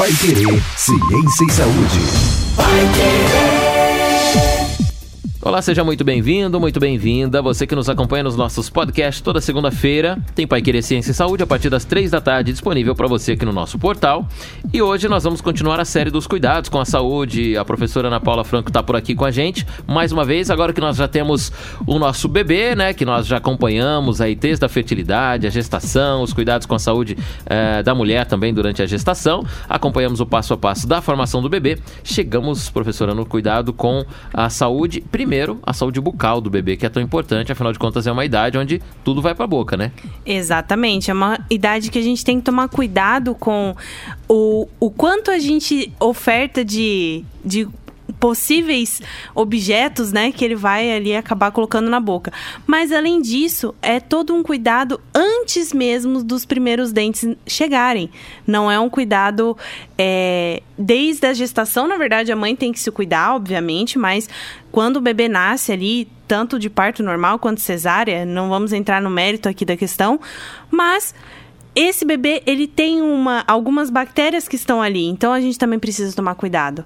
Pai Querer, Ciência e Saúde. Pai Querer. Olá, seja muito bem-vindo, muito bem-vinda. Você que nos acompanha nos nossos podcasts toda segunda-feira, tem Pai Querer Ciência e Saúde a partir das três da tarde disponível para você aqui no nosso portal. E hoje nós vamos continuar a série dos cuidados com a saúde. A professora Ana Paula Franco está por aqui com a gente mais uma vez. Agora que nós já temos o nosso bebê, né, que nós já acompanhamos aí desde a fertilidade, a gestação, os cuidados com a saúde eh, da mulher também durante a gestação. Acompanhamos o passo a passo da formação do bebê. Chegamos, professora, no cuidado com a saúde primeiro primeiro, a saúde bucal do bebê, que é tão importante, afinal de contas é uma idade onde tudo vai para a boca, né? Exatamente, é uma idade que a gente tem que tomar cuidado com o, o quanto a gente oferta de, de possíveis objetos, né, que ele vai ali acabar colocando na boca. Mas além disso, é todo um cuidado antes mesmo dos primeiros dentes chegarem. Não é um cuidado é, desde a gestação, na verdade, a mãe tem que se cuidar, obviamente, mas quando o bebê nasce ali, tanto de parto normal quanto cesárea, não vamos entrar no mérito aqui da questão, mas esse bebê ele tem uma, algumas bactérias que estão ali, então a gente também precisa tomar cuidado.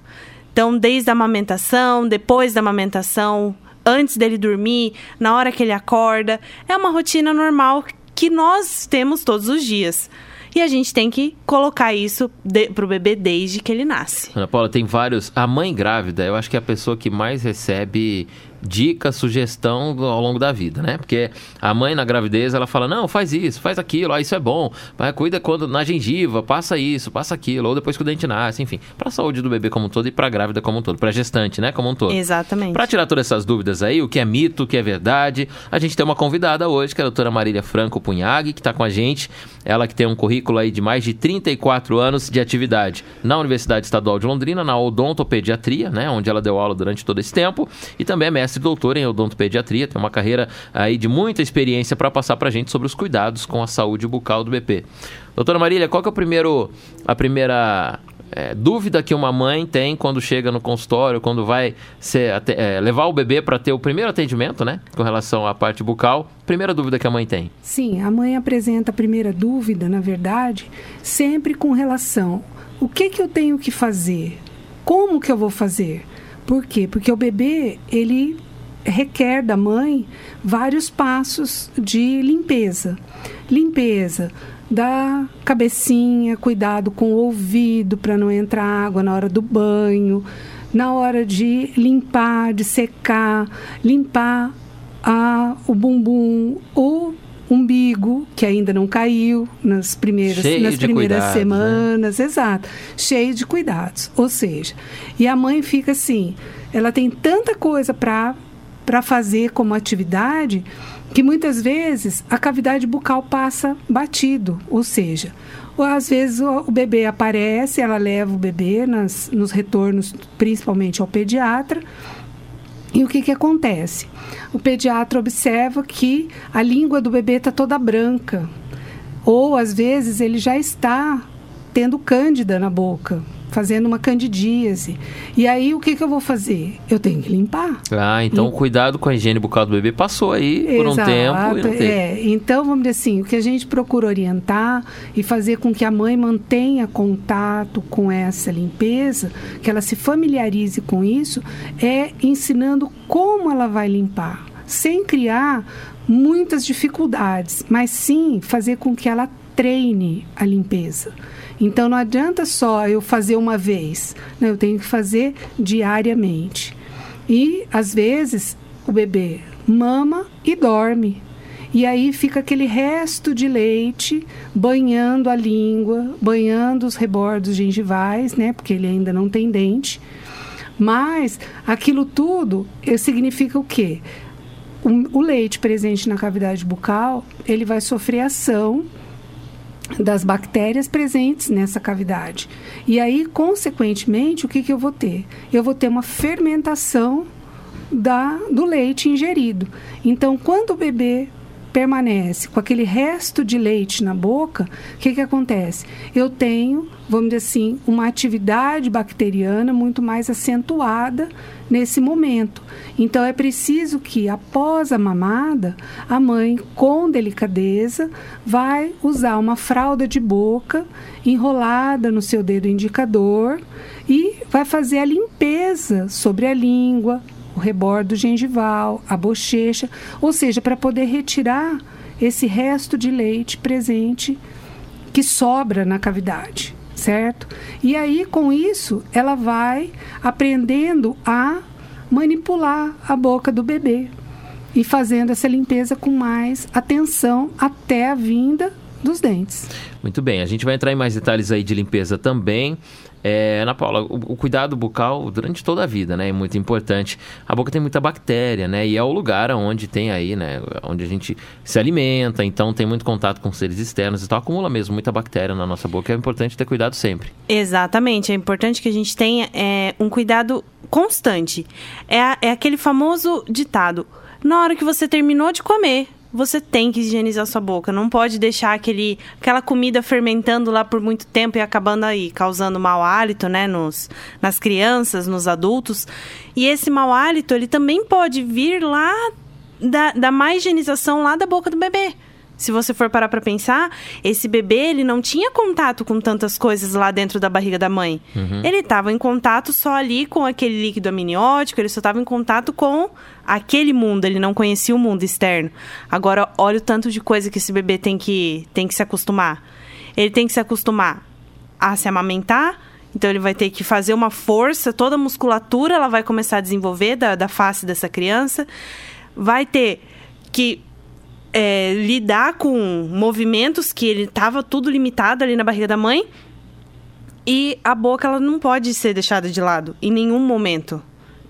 Então, desde a amamentação, depois da amamentação, antes dele dormir, na hora que ele acorda, é uma rotina normal que nós temos todos os dias. E a gente tem que colocar isso de, pro bebê desde que ele nasce. Ana Paula, tem vários. A mãe grávida, eu acho que é a pessoa que mais recebe dica, sugestão ao longo da vida, né? Porque a mãe na gravidez, ela fala, não, faz isso, faz aquilo, ah, isso é bom, mas cuida quando na gengiva, passa isso, passa aquilo, ou depois que o dente nasce, enfim, para a saúde do bebê como um todo e para a grávida como um todo, para gestante, né, como um todo. Exatamente. Para tirar todas essas dúvidas aí, o que é mito, o que é verdade, a gente tem uma convidada hoje, que é a doutora Marília Franco Punhag, que está com a gente, ela que tem um currículo aí de mais de 34 anos de atividade na Universidade Estadual de Londrina, na odontopediatria, né, onde ela deu aula durante todo esse tempo, e também é mestre mestre doutor em odontopediatria, tem uma carreira aí de muita experiência para passar para a gente sobre os cuidados com a saúde bucal do BP. Doutora Marília, qual que é o primeiro, a primeira é, dúvida que uma mãe tem quando chega no consultório, quando vai ser, é, levar o bebê para ter o primeiro atendimento, né, com relação à parte bucal? Primeira dúvida que a mãe tem. Sim, a mãe apresenta a primeira dúvida, na verdade, sempre com relação o que que eu tenho que fazer, como que eu vou fazer. Por quê? Porque o bebê, ele requer da mãe vários passos de limpeza. Limpeza da cabecinha, cuidado com o ouvido para não entrar água na hora do banho, na hora de limpar, de secar, limpar a, o bumbum, o umbigo, que ainda não caiu nas primeiras, nas primeiras cuidados, né? semanas, né? exato, cheio de cuidados. Ou seja, e a mãe fica assim, ela tem tanta coisa para para fazer como atividade que muitas vezes a cavidade bucal passa batido, ou seja, às vezes o, bebê aparece, ela leva o bebê nas, nos retornos, principalmente ao pediatra, e o que, que acontece? O pediatra observa que a língua do bebê está toda branca, ou às vezes ele já está tendo cândida na boca, fazendo uma candidíase. E aí o que, que eu vou fazer? Eu tenho que limpar. Ah, então o cuidado com a higiene bucal do bebê passou aí por Exato, um tempo. E é, então vamos dizer assim, o que a gente procura orientar e fazer com que a mãe mantenha contato com essa limpeza, que ela se familiarize com isso, é ensinando como ela vai limpar, sem criar muitas dificuldades, mas sim fazer com que ela treine a limpeza. Então não adianta só eu fazer uma vez, né? eu tenho que fazer diariamente. E às vezes o bebê mama e dorme. E aí fica aquele resto de leite banhando a língua, banhando os rebordos gengivais, né? Porque ele ainda não tem dente. Mas aquilo tudo eh, significa o quê? O, o leite presente na cavidade bucal, ele vai sofrer ação das bactérias presentes nessa cavidade. E aí, consequentemente, o que, que eu vou ter? Eu vou ter uma fermentação da, do leite ingerido. Então, quando o bebê permanece com aquele resto de leite na boca, o que, que acontece? Eu tenho, vamos dizer assim, uma atividade bacteriana muito mais acentuada nesse momento. Então é preciso que, após a mamada, a mãe, com delicadeza, vai usar uma fralda de boca enrolada no seu dedo indicador e vai fazer a limpeza sobre a língua, o rebordo gengival, a bochecha, ou seja, para poder retirar esse resto de leite presente que sobra na cavidade, certo? E aí, com isso, ela vai aprendendo a manipular a boca do bebê e fazendo essa limpeza com mais atenção até a vinda dos dentes. Muito bem, a gente vai entrar em mais detalhes aí de limpeza também. É, Ana Paula, o, o, cuidado bucal durante toda a vida, né, é muito importante. A boca tem muita bactéria, né, e é o lugar onde tem aí, né, onde a gente se alimenta, então tem muito contato com seres externos, então acumula mesmo muita bactéria na nossa boca, é importante ter cuidado sempre. Exatamente, é importante que a gente tenha é, um cuidado constante. É, é aquele famoso ditado, na hora que você terminou de comer, você tem que higienizar sua boca. Não pode deixar aquele, aquela comida fermentando lá por muito tempo e acabando aí, causando mau hálito, né, nos, nas crianças, nos adultos. E esse mau hálito, ele também pode vir lá da, da má higienização lá da boca do bebê. Se você for parar para pensar, esse bebê ele não tinha contato com tantas coisas lá dentro da barriga da mãe. Uhum. Ele estava em contato só ali com aquele líquido amniótico, ele só estava em contato com aquele mundo, ele não conhecia o mundo externo. Agora, olha o tanto de coisa que esse bebê tem que, tem que se acostumar. Ele tem que se acostumar a se amamentar, então ele vai ter que fazer uma força, toda a musculatura ela vai começar a desenvolver da, da face dessa criança. Vai ter que é, lidar com movimentos que ele estava tudo limitado ali na barriga da mãe. E a boca ela não pode ser deixada de lado em nenhum momento,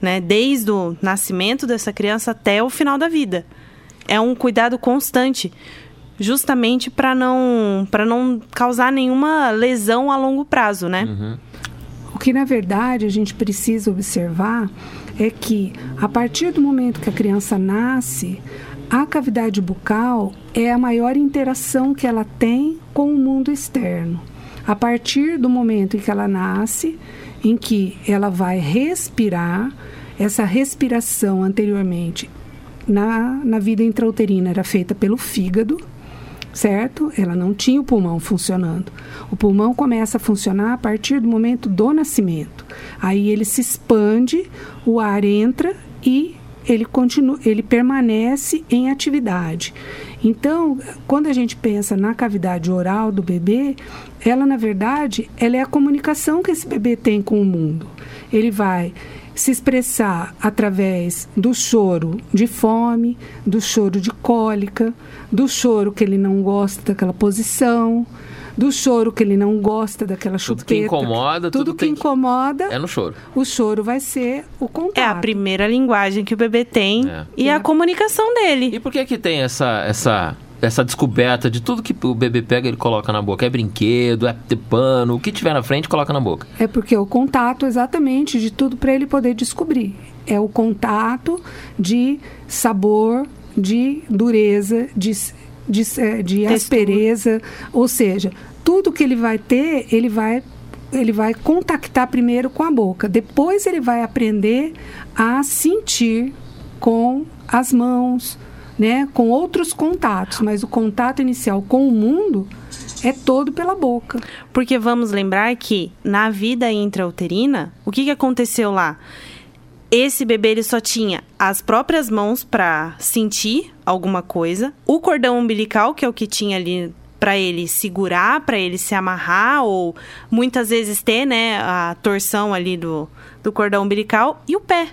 né? Desde o nascimento dessa criança até o final da vida. É um cuidado constante, justamente para não para não causar nenhuma lesão a longo prazo, né? Uhum. O que na verdade a gente precisa observar é que a partir do momento que a criança nasce, a cavidade bucal é a maior interação que ela tem com o mundo externo. A partir do momento em que ela nasce, em que ela vai respirar, essa respiração anteriormente na, na vida intrauterina era feita pelo fígado, certo? Ela não tinha o pulmão funcionando. O pulmão começa a funcionar a partir do momento do nascimento. Aí ele se expande, o ar entra e ele continua, ele permanece em atividade. Então, quando a gente pensa na cavidade oral do bebê, ela na verdade, ela é a comunicação que esse bebê tem com o mundo. Ele vai se expressar através do choro de fome, do choro de cólica, do choro que ele não gosta daquela posição, do choro que ele não gosta daquela chupeta. Tudo que incomoda, tudo, tudo que incomoda. É no choro. O choro vai ser o contato. É a primeira linguagem que o bebê tem É. e a comunicação dele. E por que que tem essa essa essa descoberta de tudo que o bebê pega ele coloca na boca? É brinquedo, é pano, o que tiver na frente coloca na boca. É porque o contato exatamente de tudo para ele poder descobrir. É o contato de sabor, de dureza, de, de, eh, de aspereza, ou seja, tudo que ele vai ter, ele vai ele vai contactar primeiro com a boca, depois ele vai aprender a sentir com as mãos, né, com outros contatos, mas o contato inicial com o mundo é todo pela boca. Porque vamos lembrar que na vida intrauterina, o que, que aconteceu lá? Esse bebê ele só tinha as próprias mãos para sentir alguma coisa, o cordão umbilical, que é o que tinha ali para ele segurar, para ele se amarrar ou muitas vezes ter, né, a torção ali do, do cordão umbilical e o pé.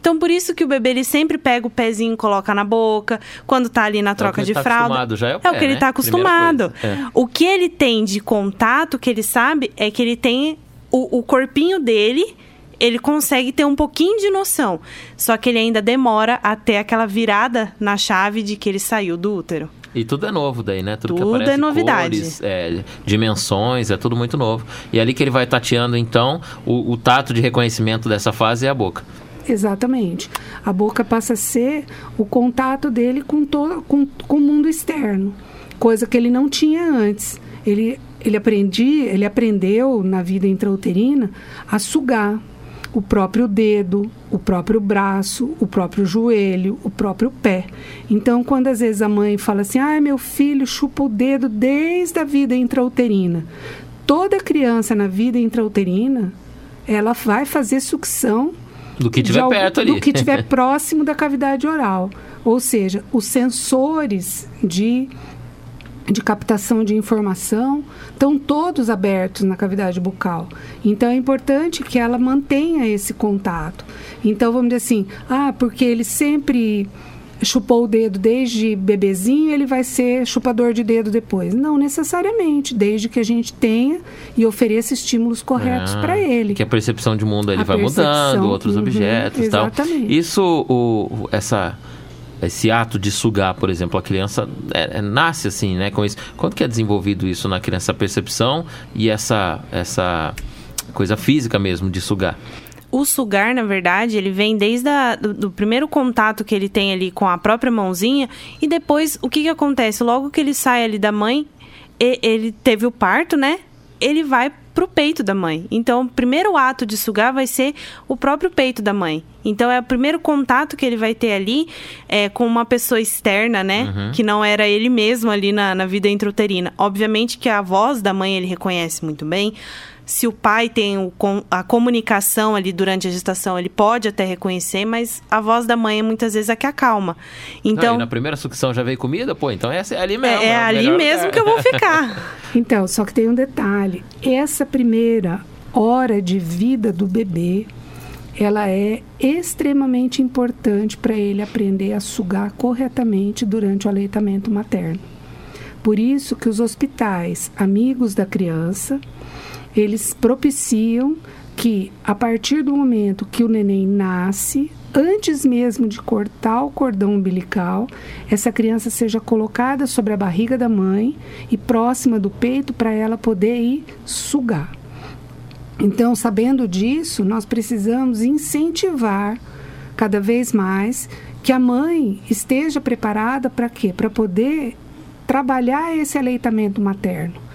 Então por isso que o bebê ele sempre pega o pezinho e coloca na boca, quando tá ali na troca ele de tá fralda. já é o o pé, que ele né? tá acostumado. é. O que ele tem de contato, que ele sabe, é que ele tem o, o corpinho dele, ele consegue ter um pouquinho de noção. Só que ele ainda demora até aquela virada na chave de que ele saiu do útero. E tudo é novo daí, né? Tudo, que Tudo aparece, é novidade. cores, é, dimensões, é tudo muito novo. E ali que ele vai tateando, então, o, o tato de reconhecimento dessa fase é a boca. Exatamente. A boca passa a ser o contato dele com, to, com, com o mundo externo, coisa que ele não tinha antes. Ele, ele, aprendi, ele aprendeu na vida intrauterina a sugar o próprio dedo, o próprio braço, o próprio joelho, o próprio pé. Então, quando às vezes a mãe fala assim: "Ah, meu filho chupa o dedo desde a vida intrauterina". Toda criança na vida intrauterina, ela vai fazer sucção do que tiver perto ali. Do que tiver próximo da cavidade oral. Ou seja, os sensores de de captação de informação estão todos abertos na cavidade bucal. Então é importante que ela mantenha esse contato. Então vamos dizer assim, ah, porque ele sempre chupou o dedo desde bebezinho, ele vai ser chupador de dedo depois. Não necessariamente, desde que a gente tenha e ofereça estímulos corretos Ah, para ele. Que a percepção de mundo ele A vai mudando, outros uhum, objetos e tal. exatamente. Isso, o, essa, esse ato de sugar, por exemplo, a criança é- é- nasce assim, né, com isso. Quando que é desenvolvido isso na criança, a percepção e essa, essa coisa física mesmo de sugar? O sugar, na verdade, ele vem desde a, do, do primeiro contato que ele tem ali com a própria mãozinha e depois o que, que acontece? Logo que ele sai ali da mãe, e- ele teve o parto, né? Ele vai pro peito da mãe. Então, o primeiro ato de sugar vai ser o próprio peito da mãe. Então, é o primeiro contato que ele vai ter ali é, com uma pessoa externa, né? Que não era ele mesmo ali na, na vida intrauterina. Obviamente que a voz da mãe ele reconhece muito bem. Se o pai tem o com- a comunicação ali durante a gestação, ele pode até reconhecer, mas a voz da mãe é muitas vezes a que acalma. Ah, e Então, na primeira sucção já veio comida? Pô, então essa é ali mesmo. é, é o ali melhor mesmo lugar. que eu vou ficar. Então, só que tem um detalhe. Essa primeira hora de vida do bebê, ela é extremamente importante para ele aprender a sugar corretamente durante o aleitamento materno. Por isso que os hospitais amigos da criança, eles propiciam que a partir do momento que o neném nasce, antes mesmo de cortar o cordão umbilical, essa criança seja colocada sobre a barriga da mãe e próxima do peito para ela poder ir sugar. Então, sabendo disso, nós precisamos incentivar cada vez mais que a mãe esteja preparada para quê? Para poder trabalhar esse aleitamento materno.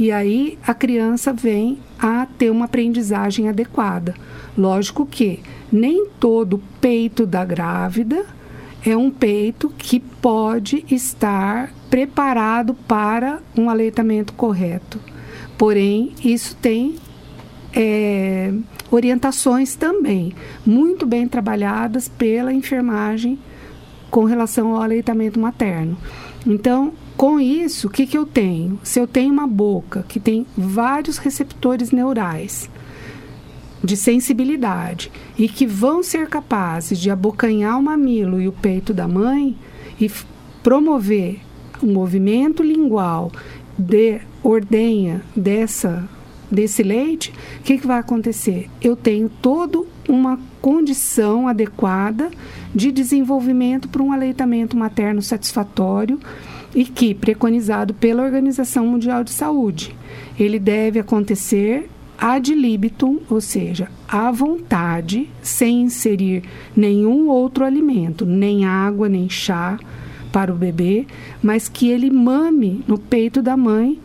E aí a criança vem a ter uma aprendizagem adequada. Lógico que nem todo peito da grávida é um peito que pode estar preparado para um aleitamento correto. Porém, isso tem é, orientações também, muito bem trabalhadas pela enfermagem com relação ao aleitamento materno. Então, com isso, o que, que eu tenho? Se eu tenho uma boca que tem vários receptores neurais de sensibilidade e que vão ser capazes de abocanhar o mamilo e o peito da mãe e promover o movimento lingual de ordenha dessa desse leite, o que, que vai acontecer? Eu tenho toda uma condição adequada de desenvolvimento para um aleitamento materno satisfatório e que, preconizado pela Organização Mundial de Saúde, ele deve acontecer ad libitum, ou seja, à vontade, sem inserir nenhum outro alimento, nem água, nem chá para o bebê, mas que ele mame no peito da mãe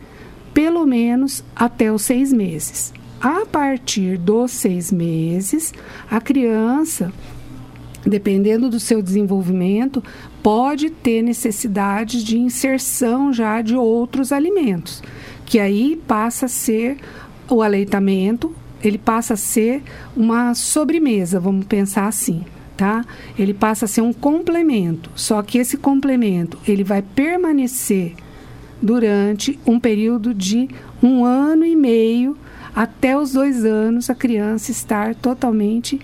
pelo menos até os seis meses. A partir dos seis meses, a criança, dependendo do seu desenvolvimento, pode ter necessidade de inserção já de outros alimentos, que aí passa a ser o aleitamento, ele passa a ser uma sobremesa, vamos pensar assim, tá? Ele passa a ser um complemento, só que esse complemento ele vai permanecer durante um período de um ano e meio até os dois anos a criança estar totalmente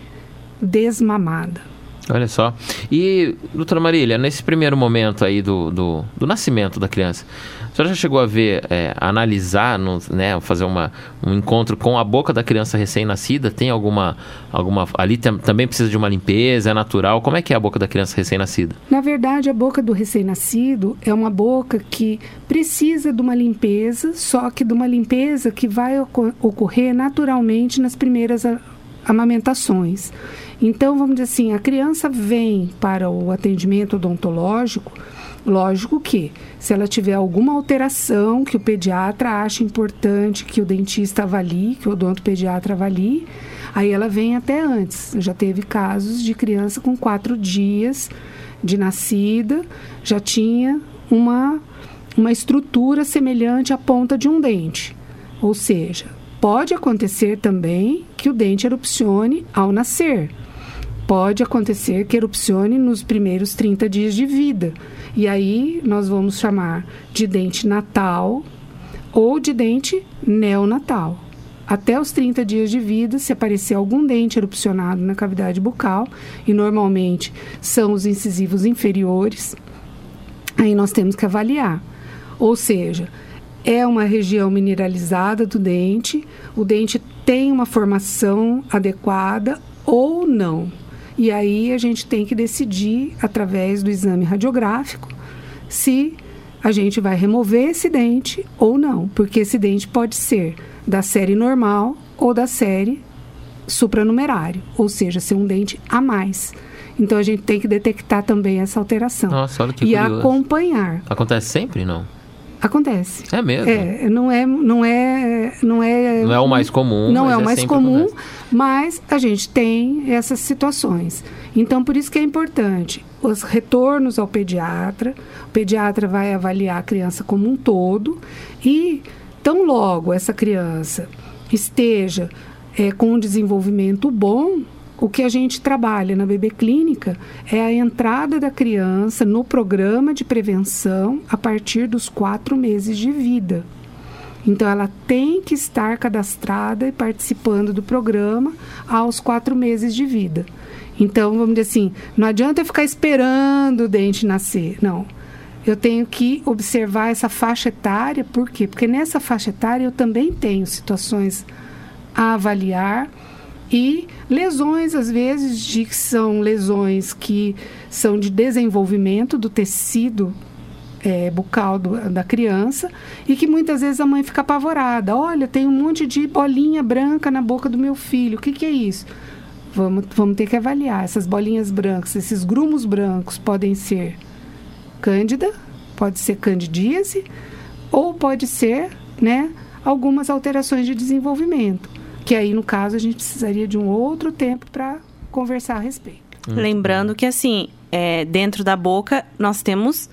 desmamada. Olha só. E, doutora Marília, nesse primeiro momento aí do, do, do nascimento da criança, a senhora já chegou a ver, é, analisar, no, né, fazer uma, um encontro com a boca da criança recém-nascida? Tem alguma. alguma ali tam- também precisa de uma limpeza, é natural? Como é que é a boca da criança recém-nascida? Na verdade, a boca do recém-nascido é uma boca que precisa de uma limpeza, só que de uma limpeza que vai oco- ocorrer naturalmente nas primeiras a- amamentações. Então, vamos dizer assim, a criança vem para o atendimento odontológico, lógico que, se ela tiver alguma alteração que o pediatra acha importante que o dentista avalie, que o odontopediatra avalie, aí ela vem até antes. Já teve casos de criança com quatro dias de nascida, já tinha uma, uma estrutura semelhante à ponta de um dente. Ou seja, pode acontecer também que o dente erupcione ao nascer pode acontecer que erupcione nos primeiros 30 dias de vida. E aí nós vamos chamar de dente natal ou de dente neonatal. Até os 30 dias de vida, se aparecer algum dente erupcionado na cavidade bucal, e normalmente são os incisivos inferiores, aí nós temos que avaliar. Ou seja, é uma região mineralizada do dente, o dente tem uma formação adequada ou não. E aí a gente tem que decidir, através do exame radiográfico, se a gente vai remover esse dente ou não, porque esse dente pode ser da série normal ou da série supranumerário, ou seja, ser um dente a mais. Então a gente tem que detectar também essa alteração. Nossa, olha que e curioso. acompanhar. Acontece sempre, não? Acontece. É mesmo? É, não é, não é, não é. Não é o mais comum. Não é o mais sempre comum, acontece. mas a gente tem essas situações. Então, por isso que é importante os retornos ao pediatra. O pediatra vai avaliar a criança como um todo e tão logo essa criança esteja é, com um desenvolvimento bom, o que a gente trabalha na bebê clínica é a entrada da criança no programa de prevenção a partir dos quatro meses de vida. Então, ela tem que estar cadastrada e participando do programa aos quatro meses de vida. Então, vamos dizer assim, não adianta ficar esperando o dente nascer. Não. Eu tenho que observar essa faixa etária, por quê? Porque nessa faixa etária eu também tenho situações a avaliar e lesões, às vezes, de que são lesões que são de desenvolvimento do tecido é, bucal do, da criança e que muitas vezes a mãe fica apavorada. Olha, tem um monte de bolinha branca na boca do meu filho. O que, que é isso? Vamos, vamos ter que avaliar. Essas bolinhas brancas, esses grumos brancos podem ser cândida, pode ser candidíase ou pode ser, né, algumas alterações de desenvolvimento, que aí no caso a gente precisaria de um outro tempo para conversar a respeito. Lembrando que, assim, é, dentro da boca, nós temos,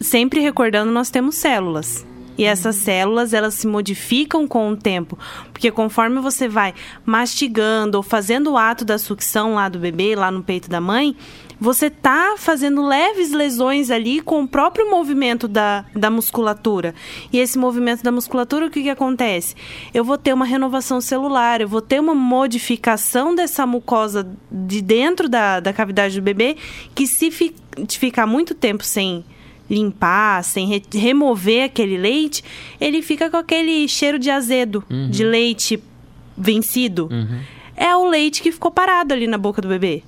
sempre recordando, nós temos células. E essas células, elas se modificam com o tempo. Porque conforme você vai mastigando ou fazendo o ato da sucção lá do bebê, lá no peito da mãe, você tá fazendo leves lesões ali com o próprio movimento da, da musculatura. E esse movimento da musculatura, o que, que acontece? Eu vou ter uma renovação celular, eu vou ter uma modificação dessa mucosa de dentro da, da cavidade do bebê, que se fi, ficar muito tempo sem limpar, sem re remover aquele leite, ele fica com aquele cheiro de azedo, Uhum. de leite vencido. É o leite que ficou parado ali na boca do bebê.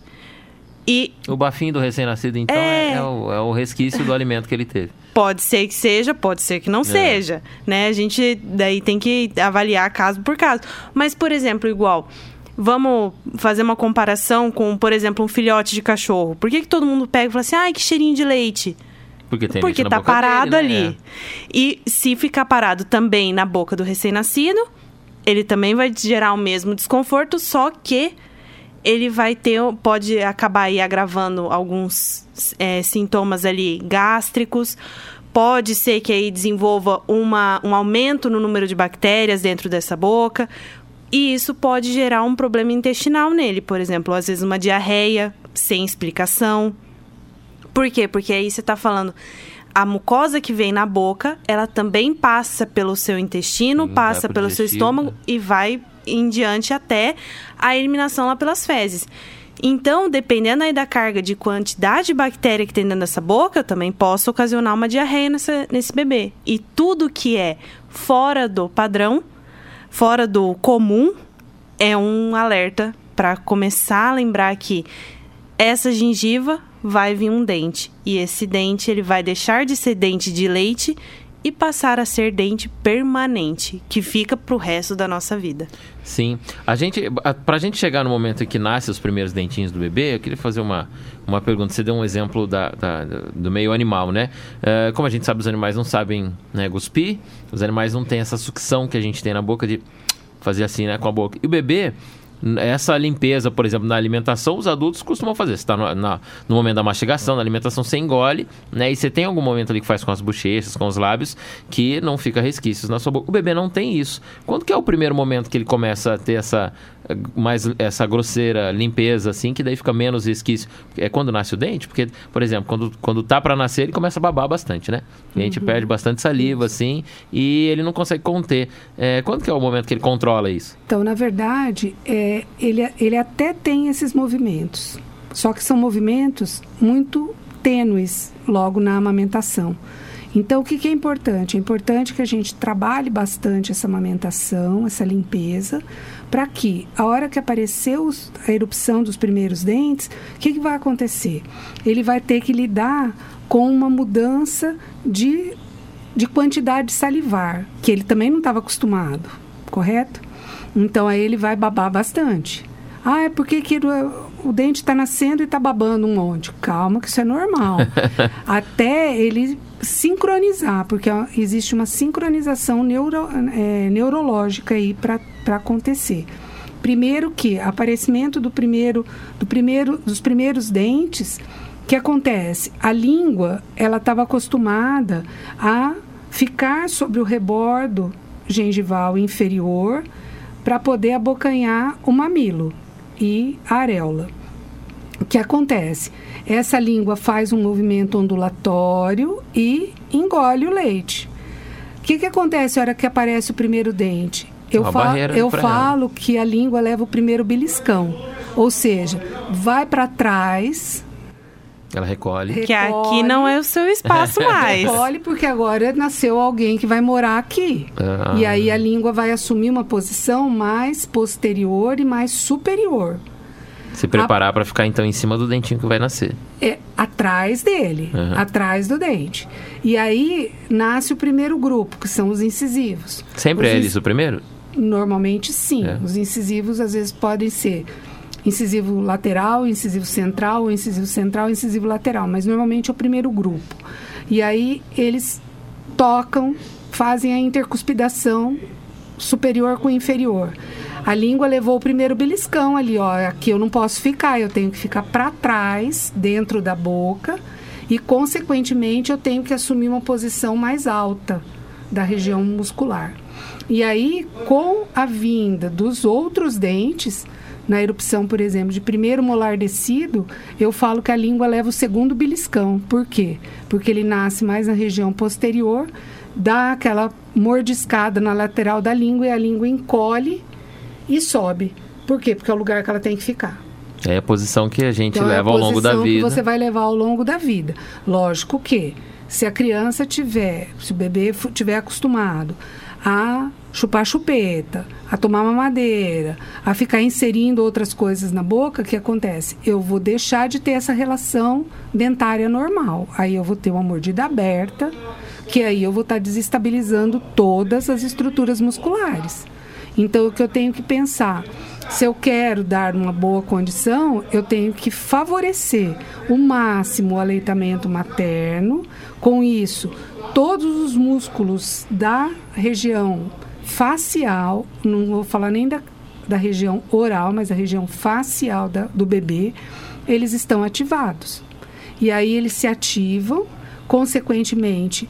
E O bafinho do recém-nascido, então, é... É. é o, é o resquício do alimento que ele teve. pode ser que seja, pode ser que não É. seja, né? A gente daí tem que avaliar caso por caso. Mas, por exemplo, igual, vamos fazer uma comparação com, por exemplo, um filhote de cachorro. Por que, que todo mundo pega e fala assim, ai, que cheirinho de leite? Porque tem Porque tá parado dele, né? ali. E se ficar parado também na boca do recém-nascido, ele também vai gerar o mesmo desconforto, só que ele vai ter, pode acabar aí agravando alguns é, sintomas ali gástricos. Pode ser que aí desenvolva uma, um aumento no número de bactérias dentro dessa boca. E isso pode gerar um problema intestinal nele, por exemplo, às vezes uma diarreia sem explicação. Por quê? Porque aí você está falando a mucosa que vem na boca, ela também passa pelo seu intestino, vai passa pelo seu digestivo, estômago né? e vai em diante até a eliminação lá pelas fezes. Então, dependendo aí da carga de quantidade de bactéria que tem dentro dessa boca, eu também posso ocasionar uma diarreia nessa, nesse bebê. E tudo que é fora do padrão, fora do comum, é um alerta para começar a lembrar que essa gengiva vai vir um dente e esse dente ele vai deixar de ser dente de leite e passar a ser dente permanente, que fica pro resto da nossa vida. Sim. A gente, a, pra gente chegar no momento em que nasce os primeiros dentinhos do bebê, eu queria fazer uma, uma pergunta. Você deu um exemplo da, da- do meio animal, né? Eh, como a gente sabe, os animais não sabem né, cuspir, os animais não têm essa sucção que a gente tem na boca de fazer assim, né, com a boca. E o bebê, essa limpeza, por exemplo, na alimentação, os adultos costumam fazer. Você está no, no momento da mastigação, na alimentação, você engole, né? E você tem algum momento ali que faz com as bochechas, com os lábios, que não fica resquícios na sua boca. O bebê não tem isso. Quando que é o primeiro momento que ele começa a ter essa mais essa grosseira limpeza assim, que daí fica menos resquício? É quando nasce o dente? Porque, por exemplo, quando, quando tá para nascer, ele começa a babar bastante, né? E a gente perde bastante saliva, assim, e ele não consegue conter. É, quando que é o momento que ele controla isso? Então, na verdade, é, ele, ele até tem esses movimentos, só que são movimentos muito tênues logo na amamentação. Então, o que, que é importante? É importante que a gente trabalhe bastante essa amamentação, essa limpeza, para que, a hora que aparecer os- a erupção dos primeiros dentes, o que, que vai acontecer? Ele vai ter que lidar com uma mudança de, de quantidade salivar, que ele também não estava acostumado, correto? Então, aí ele vai babar bastante. Ah, é porque que o, o dente está nascendo e está babando um monte. Calma, que isso é normal. Até ele sincronizar, porque ó, existe uma sincronização neuro, é, neurológica aí para acontecer. Primeiro que aparecimento do primeiro, do primeiro, dos primeiros dentes, que acontece? A língua, ela estava acostumada a ficar sobre o rebordo gengival inferior para poder abocanhar o mamilo e a areola. O que acontece? Essa língua faz um movimento ondulatório e engole o leite. O que, que acontece na hora que aparece o primeiro dente? Eu, Uma fa- barreira eu falo que a língua leva o primeiro beliscão. Ou seja, vai para trás, Ela recolhe. Que aqui não é o seu espaço mais. recolhe, porque agora nasceu alguém que vai morar aqui. Ah. E aí a língua vai assumir uma posição mais posterior e mais superior. Se preparar pra ficar então em cima do dentinho que vai nascer. é atrás dele, Uhum. atrás do dente. E aí nasce o primeiro grupo, que são os incisivos. Sempre Os é inc- eles o primeiro? Normalmente sim. É. Os incisivos às vezes podem ser incisivo lateral, incisivo central, incisivo central, incisivo lateral, mas normalmente é o primeiro grupo. E aí eles tocam, fazem a intercuspidação superior com inferior. A língua levou o primeiro beliscão ali, ó, aqui eu não posso ficar, eu tenho que ficar para trás, dentro da boca, e consequentemente eu tenho que assumir uma posição mais alta da região muscular. E aí, com a vinda dos outros dentes, na erupção, por exemplo, de primeiro molar descido, eu falo que a língua leva o segundo beliscão. Por quê? Porque ele nasce mais na região posterior, dá aquela mordiscada na lateral da língua e a língua encolhe e sobe. Por quê? Porque é o lugar que ela tem que ficar. É a posição que a gente Então, é a leva ao longo da posição vida. Que você vai levar ao longo da vida. Lógico que, se a criança tiver, se o bebê tiver acostumado a chupar chupeta, a tomar mamadeira, a ficar inserindo outras coisas na boca, o que acontece? Eu vou deixar de ter essa relação dentária normal. Aí eu vou ter uma mordida aberta, que aí eu vou estar desestabilizando todas as estruturas musculares. Então, o que eu tenho que pensar? Se eu quero dar uma boa condição, eu tenho que favorecer o máximo o aleitamento materno. Com isso, todos os músculos da região facial, não vou falar nem da, da região oral, mas da região facial da- do bebê, eles estão ativados. E aí eles se ativam, consequentemente,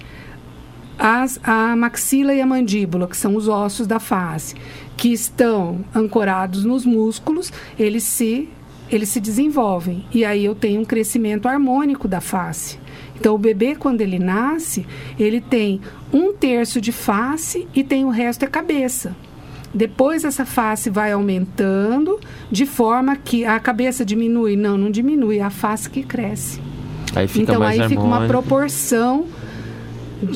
as, a maxila e a mandíbula, que são os ossos da face, que estão ancorados nos músculos, eles se, eles se desenvolvem. E aí eu tenho um crescimento harmônico da face. Então, o bebê, quando ele nasce, ele tem um terço de face e tem o resto é cabeça. Depois, essa face vai aumentando, de forma que a cabeça diminui. Não, não diminui, é a face que cresce. Aí fica então, aí fica uma harmônico. proporção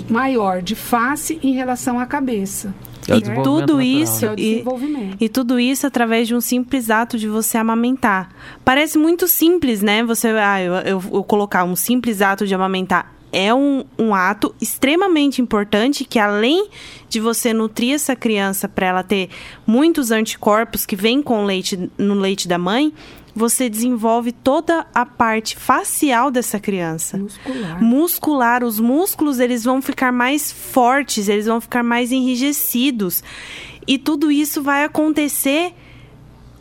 maior de face em relação à cabeça. É o E tudo natural, isso É o e, desenvolvimento. e tudo isso através de um simples ato de você amamentar. Parece muito simples, né? Você, ah, eu, eu, eu colocar um simples ato de amamentar é um, um ato extremamente importante que, além de você nutrir essa criança para ela ter muitos anticorpos que vêm com o leite no leite da mãe, você desenvolve toda a parte facial dessa criança. Muscular. Muscular, os músculos eles vão ficar mais fortes, eles vão ficar mais enrijecidos. E tudo isso vai acontecer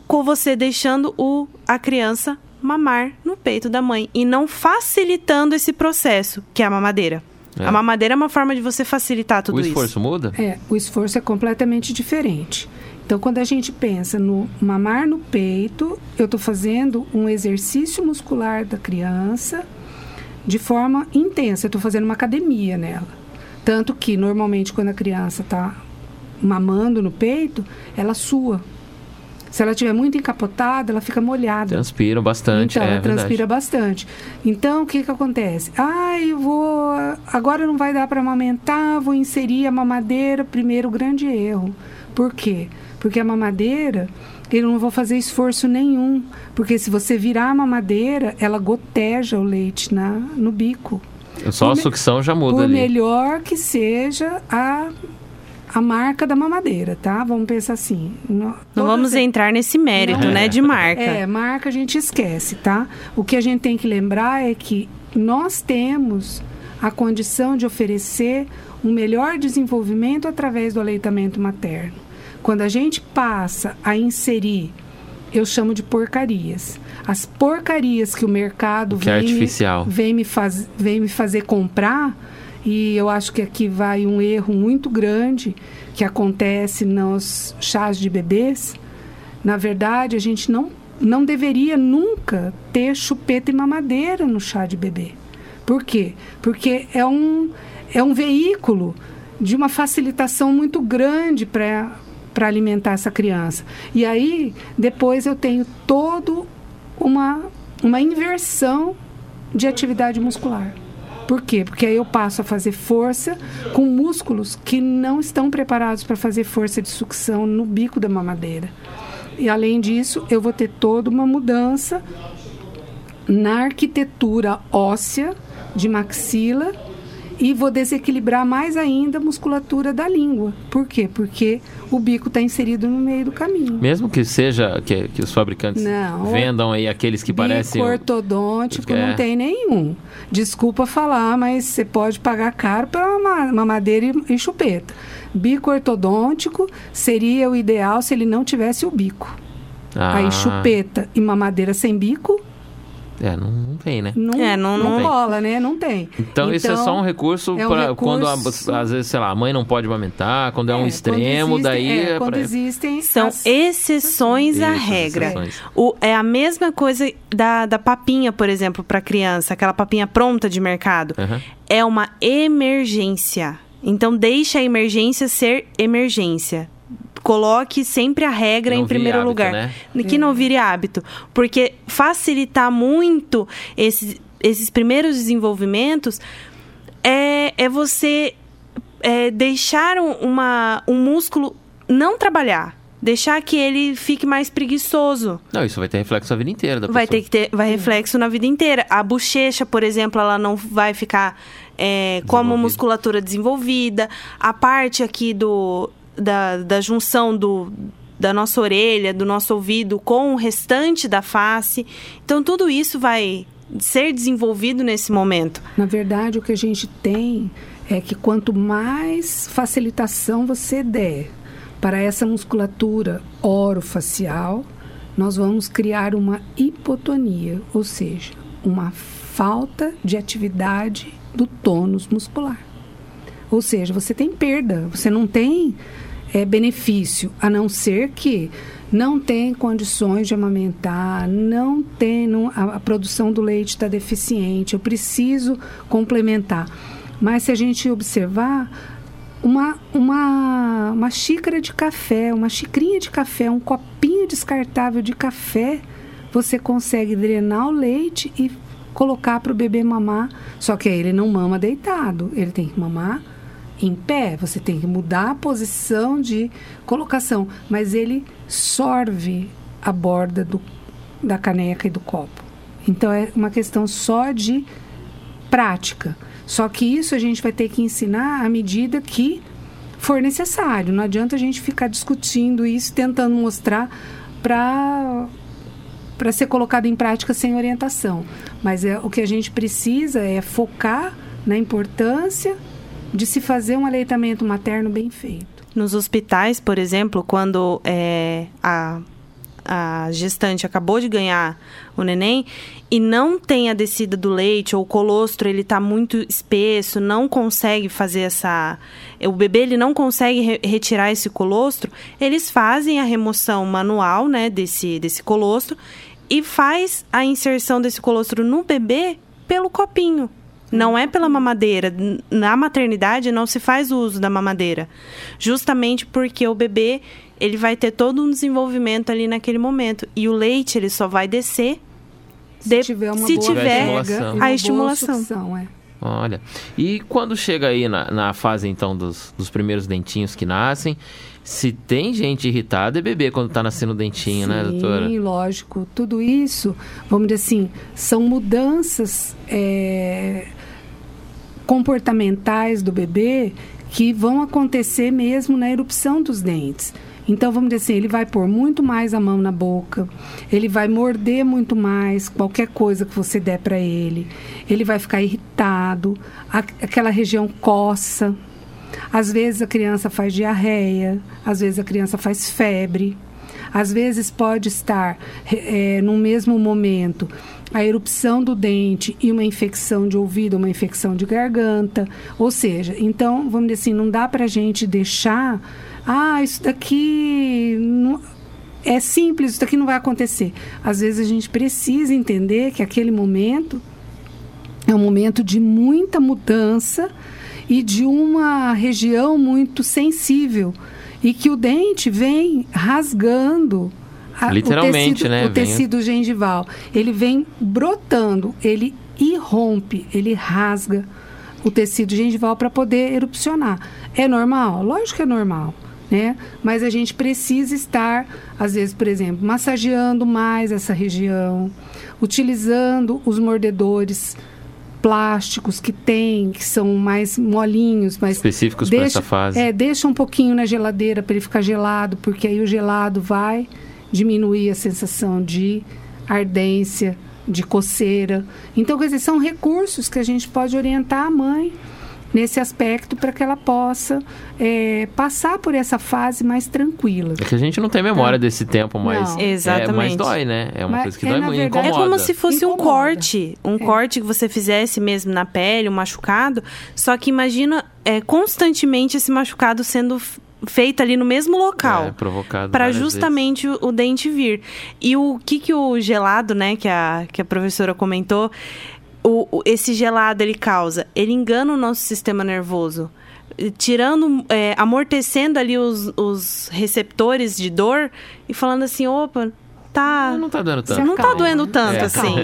com você deixando o, a criança mamar no peito da mãe e não facilitando esse processo, que é a mamadeira. É. A mamadeira é uma forma de você facilitar tudo o isso. esforço muda? É, o esforço é completamente diferente. Então, quando a gente pensa no mamar no peito, eu estou fazendo um exercício muscular da criança de forma intensa. Eu estou fazendo uma academia nela. Tanto que, normalmente, quando a criança está mamando no peito, ela sua. Se ela estiver muito encapotada, ela fica molhada. Transpiram bastante, Então, é ela transpira verdade. bastante. Então, o que que acontece? Ah, eu vou... Agora não vai dar para amamentar, vou inserir a mamadeira. Primeiro, grande erro. Por quê? Porque a mamadeira, eu não vou fazer esforço nenhum. Porque se você virar a mamadeira, ela goteja o leite na, no bico. Só a sucção já muda Por ali. melhor que seja a, a marca da mamadeira, tá? Vamos pensar assim. No- Não vamos as- entrar nesse mérito, Não. né, de marca. é, marca a gente esquece, tá? O que a gente tem que lembrar é que nós temos a condição de oferecer um melhor desenvolvimento através do aleitamento materno. Quando a gente passa a inserir, eu chamo de porcarias. As porcarias que o mercado O que é vem, me- artificial. vem, me faz, vem me fazer comprar, e eu acho que aqui vai um erro muito grande que acontece nos chás de bebês. Na verdade, a gente não, não deveria nunca ter chupeta e mamadeira no chá de bebê. Por quê? Porque é um, é um veículo de uma facilitação muito grande para para alimentar essa criança. E aí, depois eu tenho todo uma, uma inversão de atividade muscular. Por quê? Porque aí eu passo a fazer força com músculos que não estão preparados para fazer força de sucção no bico da mamadeira. E além disso, eu vou ter toda uma mudança na arquitetura óssea de maxila e vou desequilibrar mais ainda a musculatura da língua. Por quê? Porque o bico está inserido no meio do caminho. Mesmo que seja que, que os fabricantes Não. vendam aí aqueles que parecem. Bico ortodôntico É. não tem nenhum. Desculpa falar, mas você pode pagar caro para uma mamadeira e, e chupeta. Bico ortodôntico seria o ideal se ele não tivesse o bico. Ah, Aí chupeta e mamadeira sem bico É, não, não tem, né? não, É, não- não, não rola, né? Não tem. Então, isso é só um recurso é um para quando a- às vezes, sei lá, a mãe não pode amamentar, quando é, um quando extremo, existem- daí é, é quando pra- existem São as- exceções à regra. exceções. O- é a mesma coisa da, da papinha, por exemplo, para criança, aquela papinha pronta de mercado. Aham. É uma emergência. Então, deixe a emergência ser emergência. Coloque sempre a regra Não em primeiro hábito, lugar. né? Que não vire hábito. Porque facilitar muito esses, esses primeiros desenvolvimentos é, é você é, deixar um- uma, um músculo não trabalhar. Deixar que ele fique mais preguiçoso. Não, isso vai ter reflexo a vida inteira da Vai pessoa. ter que ter vai reflexo na vida inteira. A bochecha, por exemplo, ela não vai ficar é, com a Desenvolvida. musculatura desenvolvida. A parte aqui do, da, da junção do, da nossa orelha, do nosso ouvido com o restante da face. Então, tudo isso vai ser desenvolvido nesse momento. Na verdade, o que a gente tem é que quanto mais facilitação você der para essa musculatura orofacial, nós vamos criar uma hipotonia, ou seja, uma falta de atividade do tônus muscular. Ou seja, você tem perda, você não tem é, benefício, a não ser que não tem condições de amamentar, não tem, não, a, a produção do leite está deficiente, eu preciso complementar. Mas se a gente observar, uma, uma, uma xícara de café, uma xicrinha de café, um copinho descartável de café, você consegue drenar o leite e colocar para o bebê mamar. Só que aí ele não mama deitado, ele tem que mamar em pé. Você tem que mudar a posição de colocação, mas ele sorve a borda do, da caneca e do copo. Então é uma questão só de prática. Só que isso a gente vai ter que ensinar à medida que for necessário. Não adianta a gente ficar discutindo isso, tentando mostrar para para ser colocado em prática sem orientação. Mas é, o que a gente precisa é focar na importância de se fazer um aleitamento materno bem feito. Nos hospitais, por exemplo, quando é, a, a gestante acabou de ganhar o neném e não tem a descida do leite ou o colostro ele está muito espesso, não consegue fazer essa, o bebê ele não consegue re retirar esse colostro, eles fazem a remoção manual, né, desse desse colostro e faz a inserção desse colostro no bebê pelo copinho. Não é pela mamadeira. Na maternidade não se faz o uso da mamadeira. Justamente porque o bebê, ele vai ter todo um desenvolvimento ali naquele momento. E o leite, ele só vai descer Se de- tiver uma se boa tiver estimulação. a estimulação. sucção, é. Olha. E quando chega aí na, na fase, então, dos, dos primeiros dentinhos que nascem, se tem gente irritada, é bebê quando tá nascendo o dentinho, né, doutora? Sim, lógico. Tudo isso, vamos dizer assim, são mudanças é, comportamentais do bebê que vão acontecer mesmo na erupção dos dentes. Então, vamos dizer assim, ele vai pôr muito mais a mão na boca, ele vai morder muito mais qualquer coisa que você der para ele, ele vai ficar irritado, aquela região coça, às vezes a criança faz diarreia, às vezes a criança faz febre, às vezes pode estar eh, no mesmo momento a erupção do dente e uma infecção de ouvido, uma infecção de garganta. Ou seja, então, vamos dizer assim, não dá para a gente deixar, ah, isso daqui não- é simples, isso daqui não vai acontecer. Às vezes a gente precisa entender que aquele momento é um momento de muita mudança e de uma região muito sensível e que o dente vem rasgando a- Literalmente, o tecido, né? o Vem- tecido gengival. Ele vem brotando, ele irrompe, ele rasga o tecido gengival para poder erupcionar. É normal? Lógico que é normal. Né? Mas a gente precisa estar, às vezes, por exemplo, massageando mais essa região, utilizando os mordedores plásticos que tem, que são mais molinhos, mais Específicos deixa, essa fase. É, deixa um pouquinho na geladeira para ele ficar gelado, porque aí o gelado vai diminuir a sensação de ardência, de coceira. Então, quer dizer, são recursos que a gente pode orientar a mãe nesse aspecto para que ela possa é, passar por essa fase mais tranquila. É que a gente não tem memória desse tempo, mas. Não. É, mas Exatamente. dói, né? É uma Mas coisa que é, dói muito. verdade- É Incomoda. como se fosse um Incomoda. corte. Um corte que você fizesse mesmo na pele, um machucado. Só que imagina é, constantemente esse machucado sendo f- feito ali no mesmo local. É, provocado. Para várias vezes. justamente o, o dente vir. E o que, que o gelado, né, que a, que a professora comentou, o, o- esse gelado ele causa? Ele engana o nosso sistema nervoso. Tirando, é, amortecendo ali os, os receptores de dor e falando assim: opa, tá. Não tá dando tanto. Não tá doendo tanto Se assim.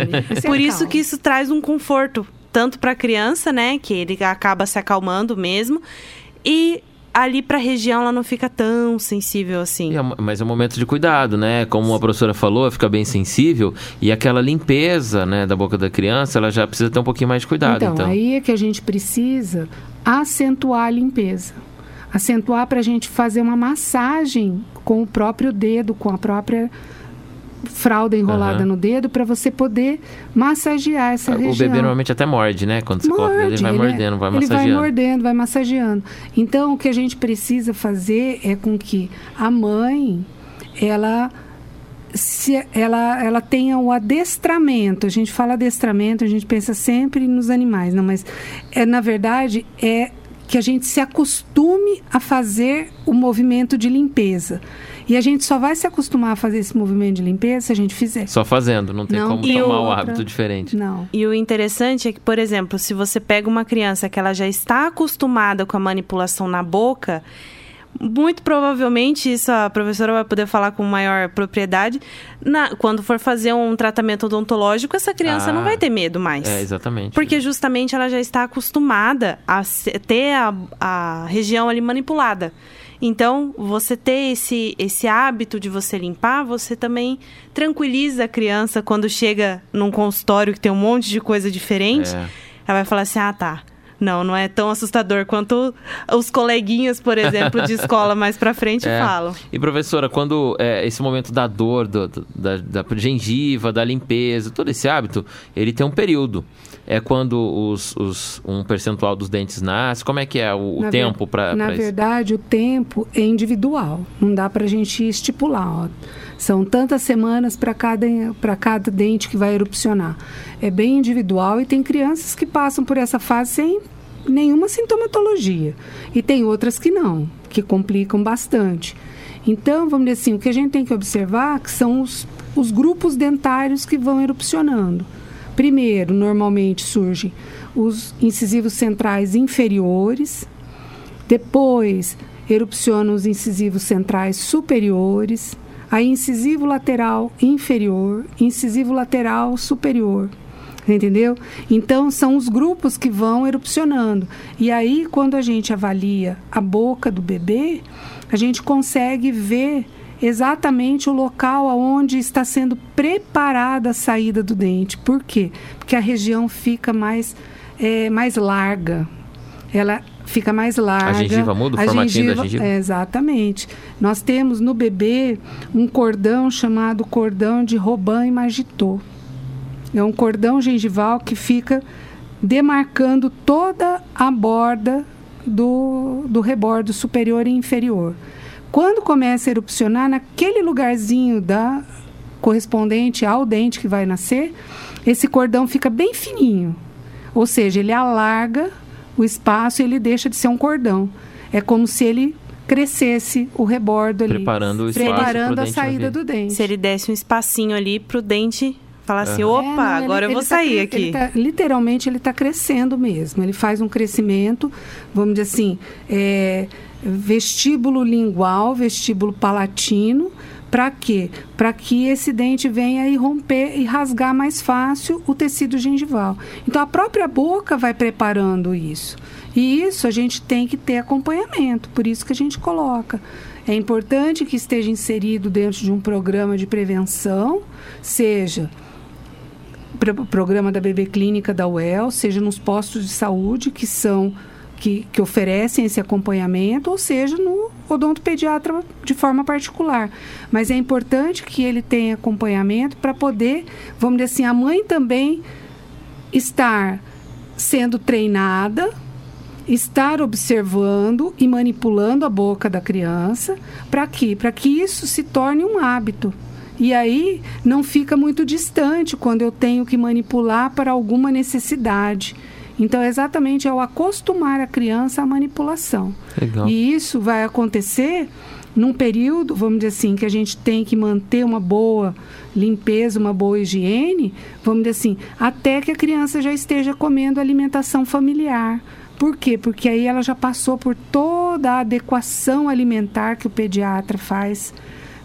Por isso que isso traz um conforto, tanto para a criança, né, que ele acaba se acalmando mesmo, e ali para a região ela não fica tão sensível assim. É mas é um momento de cuidado, né? Como a professora falou, fica bem sensível e aquela limpeza, né, da boca da criança, ela já precisa ter um pouquinho mais de cuidado. Então, Então, aí é que a gente precisa acentuar a limpeza. Acentuar para a gente fazer uma massagem com o próprio dedo, com a própria fralda enrolada Aham. no dedo, para você poder massagear essa o região. bebê normalmente até morde, né? Quando você coloca o dedo, ele vai Morde, mordendo, vai ele massageando. vai mordendo, vai massageando. Então, o que a gente precisa fazer é com que a mãe, ela se ela, ela tenha o adestramento. A gente fala adestramento, a gente pensa sempre nos animais, não, mas é na verdade é que a gente se acostume a fazer o movimento de limpeza. E a gente só vai se acostumar a fazer esse movimento de limpeza se a gente fizer. Só fazendo, não tem Não como tem tomar o outra. hábito diferente. Não. E o interessante é que, por exemplo, se você pega uma criança que ela já está acostumada com a manipulação na boca, muito provavelmente, isso a professora vai poder falar com maior propriedade, na- quando for fazer um tratamento odontológico, essa criança Ah, não vai ter medo mais. É, exatamente. Porque justamente ela já está acostumada a ter a, a região ali manipulada. Então, você ter esse, esse hábito de você limpar, você também tranquiliza a criança quando chega num consultório que tem um monte de coisa diferente. É. Ela vai falar assim: ah, tá. Não, não é tão assustador quanto os coleguinhas, por exemplo, de escola mais pra frente É. falam. E professora, quando é, esse momento da dor, do- do- da, da gengiva, da limpeza, todo esse hábito, ele tem um período. É quando os, os- um percentual dos dentes nasce. Como é que é o, o tempo para Na isso? verdade, o tempo é individual. Não dá para a gente estipular. ó. São tantas semanas para cada, cada dente que vai erupcionar. É bem individual e tem crianças que passam por essa fase sem nenhuma sintomatologia. E tem outras que não, que complicam bastante. Então, vamos dizer assim, o que a gente tem que observar que são os, os grupos dentários que vão erupcionando. Primeiro, normalmente surgem os incisivos centrais inferiores, depois erupcionam os incisivos centrais superiores, aí incisivo lateral inferior, incisivo lateral superior. Entendeu? Então são os grupos que vão erupcionando. E aí, quando a gente avalia a boca do bebê, a gente consegue ver exatamente o local aonde está sendo preparada a saída do dente. Por quê? Porque a região fica mais, é, mais larga. Ela fica mais larga. gengiva muda o A formatinho da gengiva? é, exatamente. Nós temos no bebê um cordão chamado cordão de Robin e Margitot. É um cordão gengival que fica demarcando toda a borda do, do rebordo superior e inferior. Quando começa a erupcionar, naquele lugarzinho da correspondente ao dente que vai nascer, esse cordão fica bem fininho. Ou seja, ele alarga o espaço e ele deixa de ser um cordão. É como se ele crescesse o rebordo ali. Preparando o espaço preparando a saída do dente. Se ele desse um espacinho ali pro dente falar assim, Aham. opa, É, não, ele- agora eu vou tá sair aqui. ele tá- literalmente ele está crescendo mesmo. Ele faz um crescimento, vamos dizer assim, é, vestíbulo lingual, vestíbulo palatino. Para quê? Para que esse dente venha e romper e rasgar mais fácil o tecido gengival. Então a própria boca vai preparando isso. E isso a gente tem que ter acompanhamento, por isso que a gente coloca. É importante que esteja inserido dentro de um programa de prevenção, seja pro- programa da bebê clínica da UEL, seja nos postos de saúde que são que, que oferecem esse acompanhamento, ou seja no odontopediatra de forma particular. Mas é importante que ele tenha acompanhamento para poder, vamos dizer assim, a mãe também estar sendo treinada, estar observando e manipulando a boca da criança, para quê? Para que isso se torne um hábito. E aí não fica muito distante quando eu tenho que manipular para alguma necessidade. Então, exatamente é o acostumar a criança à manipulação. Legal. E isso vai acontecer num período, vamos dizer assim, que a gente tem que manter uma boa limpeza, uma boa higiene, vamos dizer assim, até que a criança já esteja comendo alimentação familiar. Por quê? Porque aí ela já passou por toda a adequação alimentar que o pediatra faz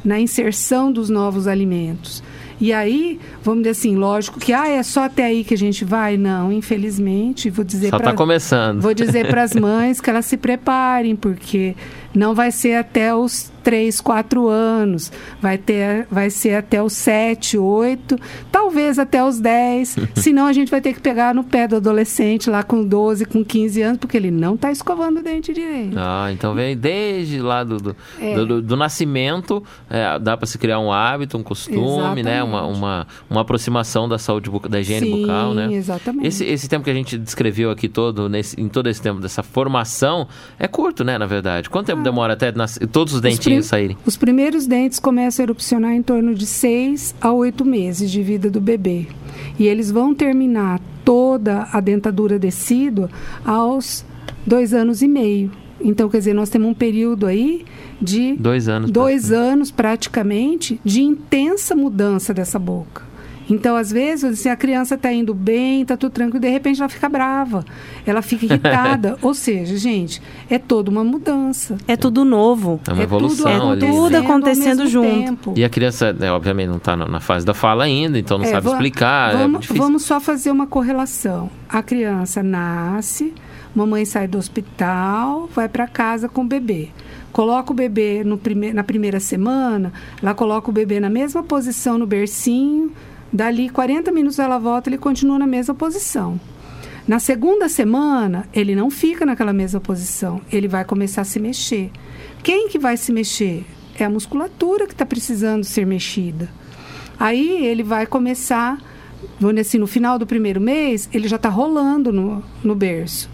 na inserção dos novos alimentos. E aí, vamos dizer assim, lógico que ah, é só até aí que a gente vai? Não, infelizmente, vou dizer Só pra- tá começando. Vou dizer para as mães que elas se preparem, porque não vai ser até os 3, 4 anos, vai, ter, vai ser até os 7, 8, talvez até os 10. Senão a gente vai ter que pegar no pé do adolescente lá com 12, com 15 anos, porque ele não está escovando o dente direito. Ah, então vem desde lá do, do, É. do- do- do nascimento, é, dá para se criar um hábito, um costume, né? Uma, uma, uma aproximação da saúde buca- da higiene Sim, bucal, né? exatamente. Esse, esse tempo que a gente descreveu aqui todo, nesse, em todo esse tempo dessa formação, é curto, né, na verdade? Quanto tempo demora até todos os Ah. Os dentinhos saírem? Os primeiros dentes começam a erupcionar em torno de 6 a 8 meses de vida do bebê. E eles vão terminar toda a dentadura decídua aos dois anos e meio. Então, quer dizer, nós temos um período aí de Dois anos. dois anos praticamente de intensa mudança dessa boca. Então, às vezes, se a criança está indo bem, está tudo tranquilo, de repente ela fica brava, ela fica irritada. Ou seja, gente, é toda uma mudança. É tudo novo. É uma é evolução ali. tudo acontecendo ao acontecendo junto. tempo. E a criança, né, obviamente, não está na fase da fala ainda, então não É, sabe explicar, é Vamos, vamos só fazer uma correlação. A criança nasce, mamãe sai do hospital, vai para casa com o bebê. Coloca o bebê no prime na primeira semana, ela coloca o bebê na mesma posição no bercinho, dali 40 minutos ela volta, ele continua na mesma posição. Na segunda semana, ele não fica naquela mesma posição, ele vai começar a se mexer. Quem que vai se mexer? É a musculatura que está precisando ser mexida. Aí ele vai começar, assim, no final do primeiro mês, ele já está rolando no, no berço.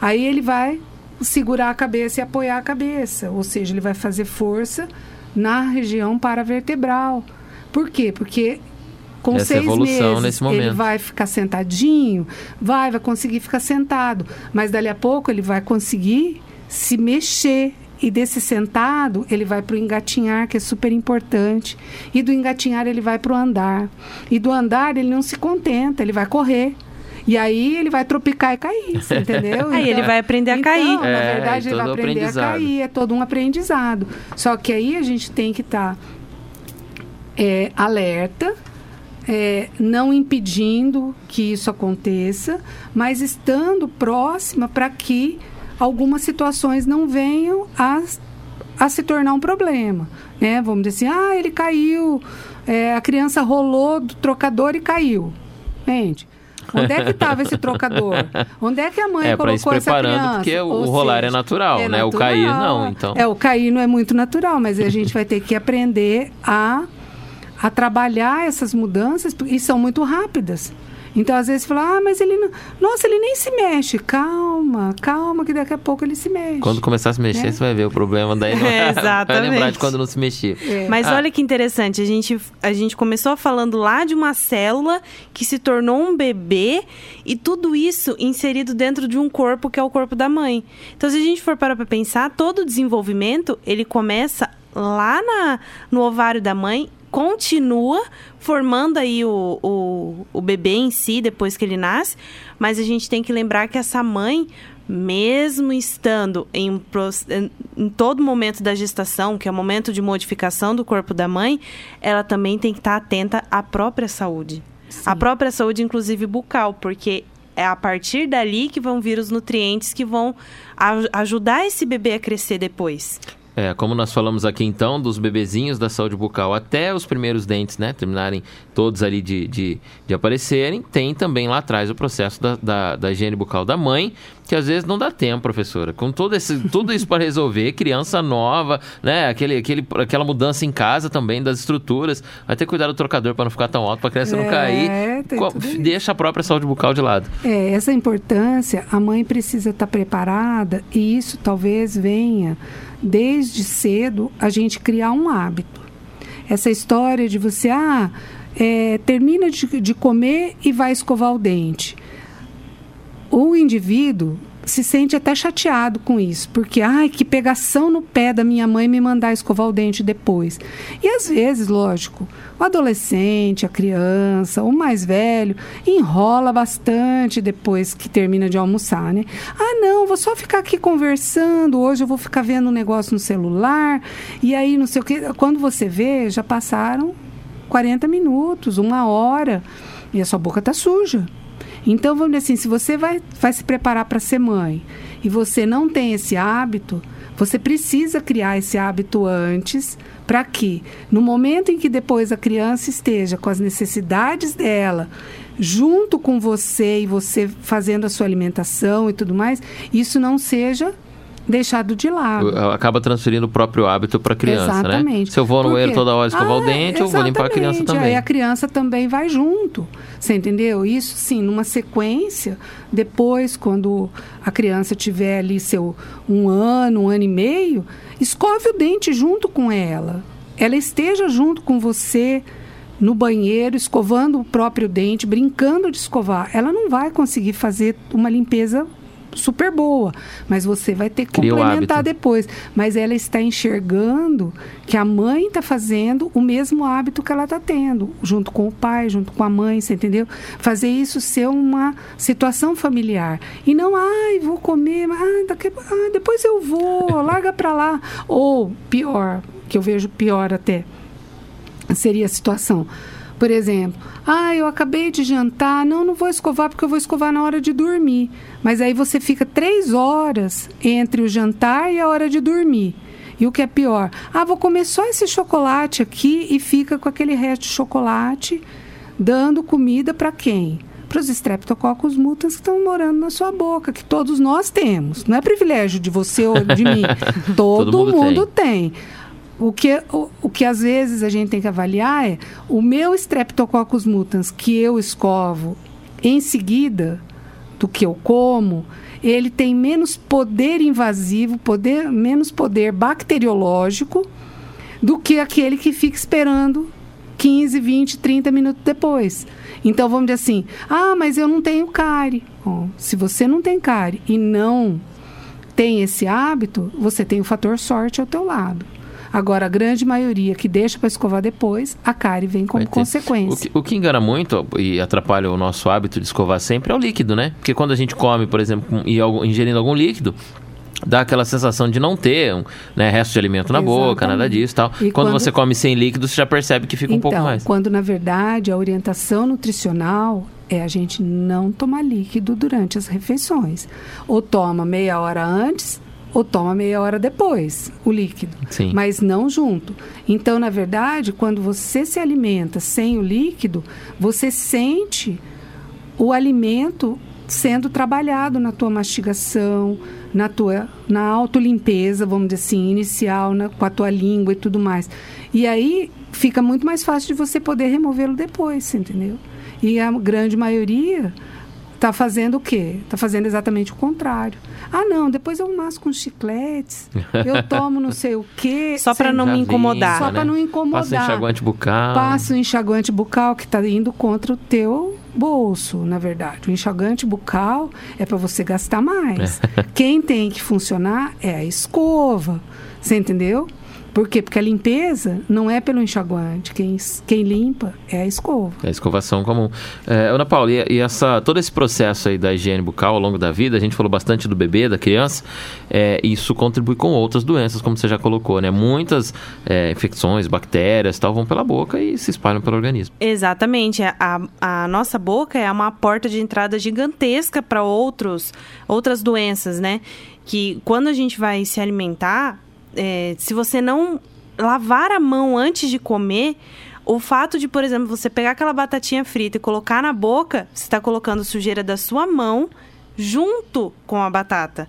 Aí ele vai segurar a cabeça e apoiar a cabeça, ou seja, ele vai fazer força na região paravertebral. Por quê? Porque com Essa seis evolução meses nesse momento. ele vai ficar sentadinho, vai, vai conseguir ficar sentado, mas dali a pouco ele vai conseguir se mexer. E desse sentado, ele vai para o engatinhar, que é super importante. E do engatinhar, ele vai para o andar. E do andar, ele não se contenta, ele vai correr. E aí ele vai tropicar e cair, você entendeu? Aí ele vai aprender a cair. Então, na É, verdade, ele vai aprender a cair, é todo um aprendizado. Só que aí a gente tem que estar é, alerta, é, não impedindo que isso aconteça, mas estando próxima para que algumas situações não venham a, a se tornar um problema. Né? Vamos dizer assim, ah, ele caiu, é, a criança rolou do trocador e caiu. Gente, onde é que estava esse trocador? Onde é que a mãe É, colocou essa preparando, criança? porque o Ou rolar é natural, né? O cair, não, então. É, o cair não é muito natural, mas a gente vai ter que aprender a, a trabalhar essas mudanças, e são muito rápidas. Então, às vezes, fala, ah, mas ele não. Nossa, ele nem se mexe. Calma, calma, que daqui a pouco ele se mexe. Quando começar a se mexer, Né? você vai ver o problema daí. Não É, vai lembrar de quando não se mexer. É. Mas Ah. olha que interessante, a gente, a gente começou falando lá de uma célula que se tornou um bebê e tudo isso inserido dentro de um corpo que é o corpo da mãe. Então, se a gente for parar para pensar, todo o desenvolvimento ele começa lá na, no ovário da mãe, continua formando aí o, o, o bebê em si depois que ele nasce, mas a gente tem que lembrar que essa mãe mesmo estando em, em- todo momento da gestação, que é o momento de modificação do corpo da mãe, ela também tem que estar atenta à própria saúde. A própria saúde, inclusive bucal, porque é a partir dali que vão vir os nutrientes que vão ajudar esse bebê a crescer depois. É, como nós falamos aqui então, dos bebezinhos da saúde bucal até os primeiros dentes, né, terminarem todos ali de, de, de aparecerem, tem também lá atrás o processo da, da, da higiene bucal da mãe, que às vezes não dá tempo, professora. Com todo esse, tudo isso para resolver, criança nova, né, aquele, aquele, aquela mudança em casa também das estruturas, vai ter que cuidar do trocador para não ficar tão alto, para a criança não É, cair. tudo isso. Deixa a própria saúde bucal de lado. É, essa importância, a mãe precisa estar preparada e isso talvez venha desde cedo a gente criar um hábito. Essa história de você, ah, é, termina de, de comer e vai escovar o dente. O indivíduo se sente até chateado com isso, porque, ai, que pegação no pé da minha mãe me mandar escovar o dente depois. E às vezes, lógico, o adolescente, a criança, o mais velho, enrola bastante depois que termina de almoçar, né? Ah, não, vou só ficar aqui conversando, hoje eu vou ficar vendo um negócio no celular, e aí não sei o que. Quando você vê, já passaram 40 minutos, uma hora, e a sua boca está suja. Então, vamos dizer assim, se você vai, vai se preparar para ser mãe e você não tem esse hábito, você precisa criar esse hábito antes para que, no momento em que depois a criança esteja com as necessidades dela, junto com você e você fazendo a sua alimentação e tudo mais, isso não seja deixado de lado. Acaba transferindo o próprio hábito para a criança, né? Exatamente. Se eu vou no banheiro toda hora escovar o Ah, dente, eu vou limpar a criança também. Aí a criança também vai junto. Você entendeu? Isso sim, numa sequência, depois, quando a criança tiver ali seu um ano, um ano e meio, escove o dente junto com ela. Ela esteja junto com você no banheiro, escovando o próprio dente, brincando de escovar. Ela não vai conseguir fazer uma limpeza super boa, mas você vai ter que Cria complementar depois. Mas ela está enxergando que a mãe está fazendo o mesmo hábito que ela está tendo, junto com o pai, junto com a mãe, você entendeu? Fazer isso ser uma situação familiar. E não, ai, vou comer, ah, daqui, ah, depois eu vou, larga para lá. Ou, pior, que eu vejo pior até, seria a situação. Por exemplo, ah, eu acabei de jantar, não, não vou escovar porque eu vou escovar na hora de dormir. Mas aí você fica três horas entre o jantar e a hora de dormir. E o que é pior? Ah, vou comer só esse chocolate aqui e fica com aquele resto de chocolate dando comida para quem? para os Streptococcus mutans que estão morando na sua boca, que todos nós temos. Não é privilégio de você ou de mim. Todo, Todo mundo mundo tem. O que, o, o que às vezes a gente tem que avaliar é o meu Streptococcus mutans que eu escovo em seguida do que eu como, ele tem menos poder invasivo, poder, menos poder bacteriológico do que aquele que fica esperando 15, 20, 30 minutos depois. Então vamos dizer assim: ah, mas eu não tenho cárie. Bom, se você não tem cárie e não tem esse hábito, você tem o fator sorte ao teu lado. Agora, a grande maioria que deixa para escovar depois, a cárie vem como consequência. O que, o que engana muito e atrapalha o nosso hábito de escovar sempre é o líquido, né? Porque quando a gente come, por exemplo, e algum- ingerindo algum líquido, dá aquela sensação de não ter um né, resto de alimento na boca, nada Exatamente. disso e tal. E quando, quando- você come sem líquido, você já percebe que fica um então, pouco mais. quando na verdade a orientação nutricional é a gente não tomar líquido durante as refeições. Ou toma meia hora antes, ou toma meia hora depois o líquido. Sim. Mas não junto. Então, na verdade, quando você se alimenta sem o líquido, você sente o alimento sendo trabalhado na tua mastigação, na tua na autolimpeza, vamos dizer assim, inicial, né, com a tua língua e tudo mais. E aí fica muito mais fácil de você poder removê-lo depois, entendeu? E a grande maioria está fazendo o quê? Está fazendo exatamente o contrário. Ah, não, depois eu masco com chicletes, eu tomo não sei o quê. Só pra Você- não me incomodar. Só pra não incomodar. Passa enxaguante bucal. Passa o enxaguante bucal que está indo contra o teu bolso, na verdade. O enxaguante bucal é para você gastar mais. Quem tem que funcionar é a escova. Você entendeu? Por quê? Porque a limpeza não é pelo enxaguante. Quem, quem limpa é a escova. É a escovação comum. É, Ana Paula, e, e essa, todo esse processo aí da higiene bucal ao longo da vida, a gente falou bastante do bebê, da criança, é, isso contribui com outras doenças, como você já colocou, né? Muitas é, infecções, bactérias tal, vão pela boca e se espalham pelo organismo. Exatamente. A, a nossa boca é uma porta de entrada gigantesca para outros outras doenças, né? Que quando a gente vai se alimentar, é, se você não lavar a mão antes de comer, o fato de, por exemplo, você pegar aquela batatinha frita e colocar na boca, você está colocando sujeira da sua mão junto com a batata.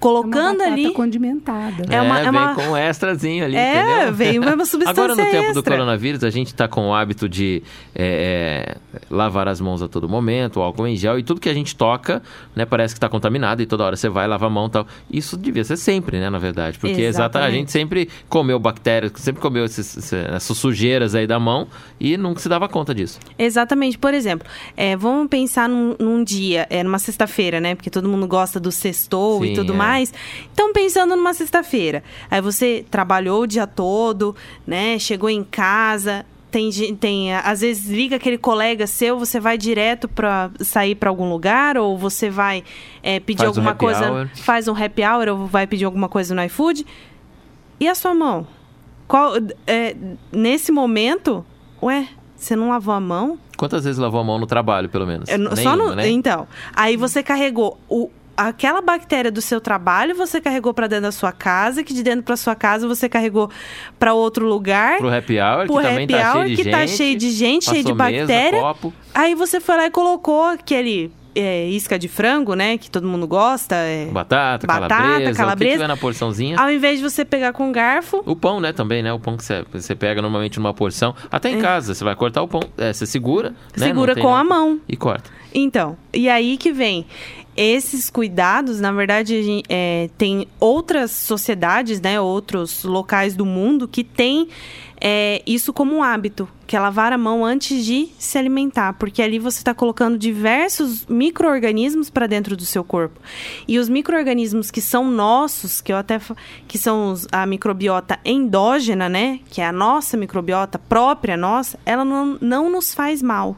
Colocando é uma batata ali. condimentada. É uma- vem é uma- com um extrazinho ali, É, entendeu? vem uma substância Agora, no tempo do extra. coronavírus, a gente está com o hábito de é, é, lavar as mãos a todo momento, o álcool em gel, e tudo que a gente toca, né, parece que está contaminado, e toda hora você vai lavar a mão e tal. Isso devia ser sempre, né, na verdade, porque exata, a gente sempre comeu bactérias, sempre comeu esses- esses- essas sujeiras aí da mão, e nunca se dava conta disso. Exatamente. Por exemplo, é, vamos pensar num, num dia, é, numa sexta-feira, né? Porque todo mundo gosta do sextou Sim, e tudo é. Mais. Então, pensando numa sexta-feira. Aí você trabalhou o dia todo, né? Chegou em casa. Tem, tem, às vezes liga aquele colega seu, você vai direto para sair para algum lugar ou você vai é, pedir Faz um alguma happy coisa, hour. faz um happy hour ou vai pedir alguma coisa no iFood. E a sua mão? Qual, é, nesse momento, ué, você não lavou a mão? Quantas vezes lavou a mão no trabalho, pelo menos? É, no- só Nenhuma, no, né? Então, aí você carregou o, aquela bactéria do seu trabalho, você carregou pra dentro da sua casa, que de dentro pra sua casa você carregou pra outro lugar. Pro happy hour, pro que também happy tá hour, cheio de que gente. tá cheio de gente, cheio de mesa, bactéria. copo. Aí você foi lá e colocou aquele é, isca de frango, né, que todo mundo gosta. é, Batata, Batata, calabresa, o que calabresa. tiver na porçãozinha. Ao invés de você pegar com garfo, O pão, né, também, né? O pão que você, você pega normalmente numa porção. Até em casa, você vai cortar o pão, é, você segura, né? É. segura tem com a mão. E corta. Então, e aí que vem. Esses cuidados, na verdade, é, tem outras sociedades, né, outros locais do mundo que têm é, isso como um hábito, que é lavar a mão antes de se alimentar, porque ali você está colocando diversos micro-organismos para dentro do seu corpo. E os micro-organismos que são nossos, que eu até que são a microbiota endógena, né, que é a nossa microbiota própria nossa, ela não, não nos faz mal.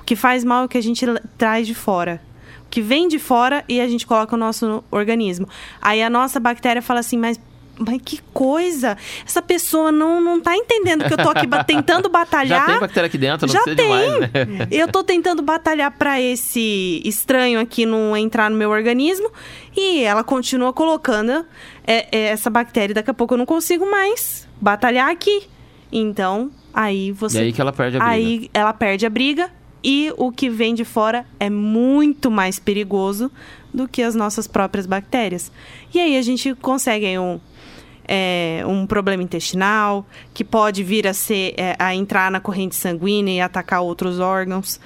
O que faz mal é o que a gente traz de fora. O que vem de fora e a gente coloca no nosso organismo. Aí a nossa bactéria fala assim, mas. Mas que coisa! Essa pessoa não, não tá entendendo que eu tô aqui tentando batalhar. Já tem bactéria aqui dentro, não Já tem. demais, né? Eu tô tentando batalhar pra esse estranho aqui não entrar no meu organismo e ela continua colocando é, é, essa bactéria. Daqui a pouco eu não consigo mais batalhar aqui. Então, aí E você. aí que ela perde a briga. Aí ela perde a briga e o que vem de fora é muito mais perigoso do que as nossas próprias bactérias. E aí a gente consegue um, é, um problema intestinal, que pode vir a, ser, é, a entrar na corrente sanguínea e atacar outros órgãos.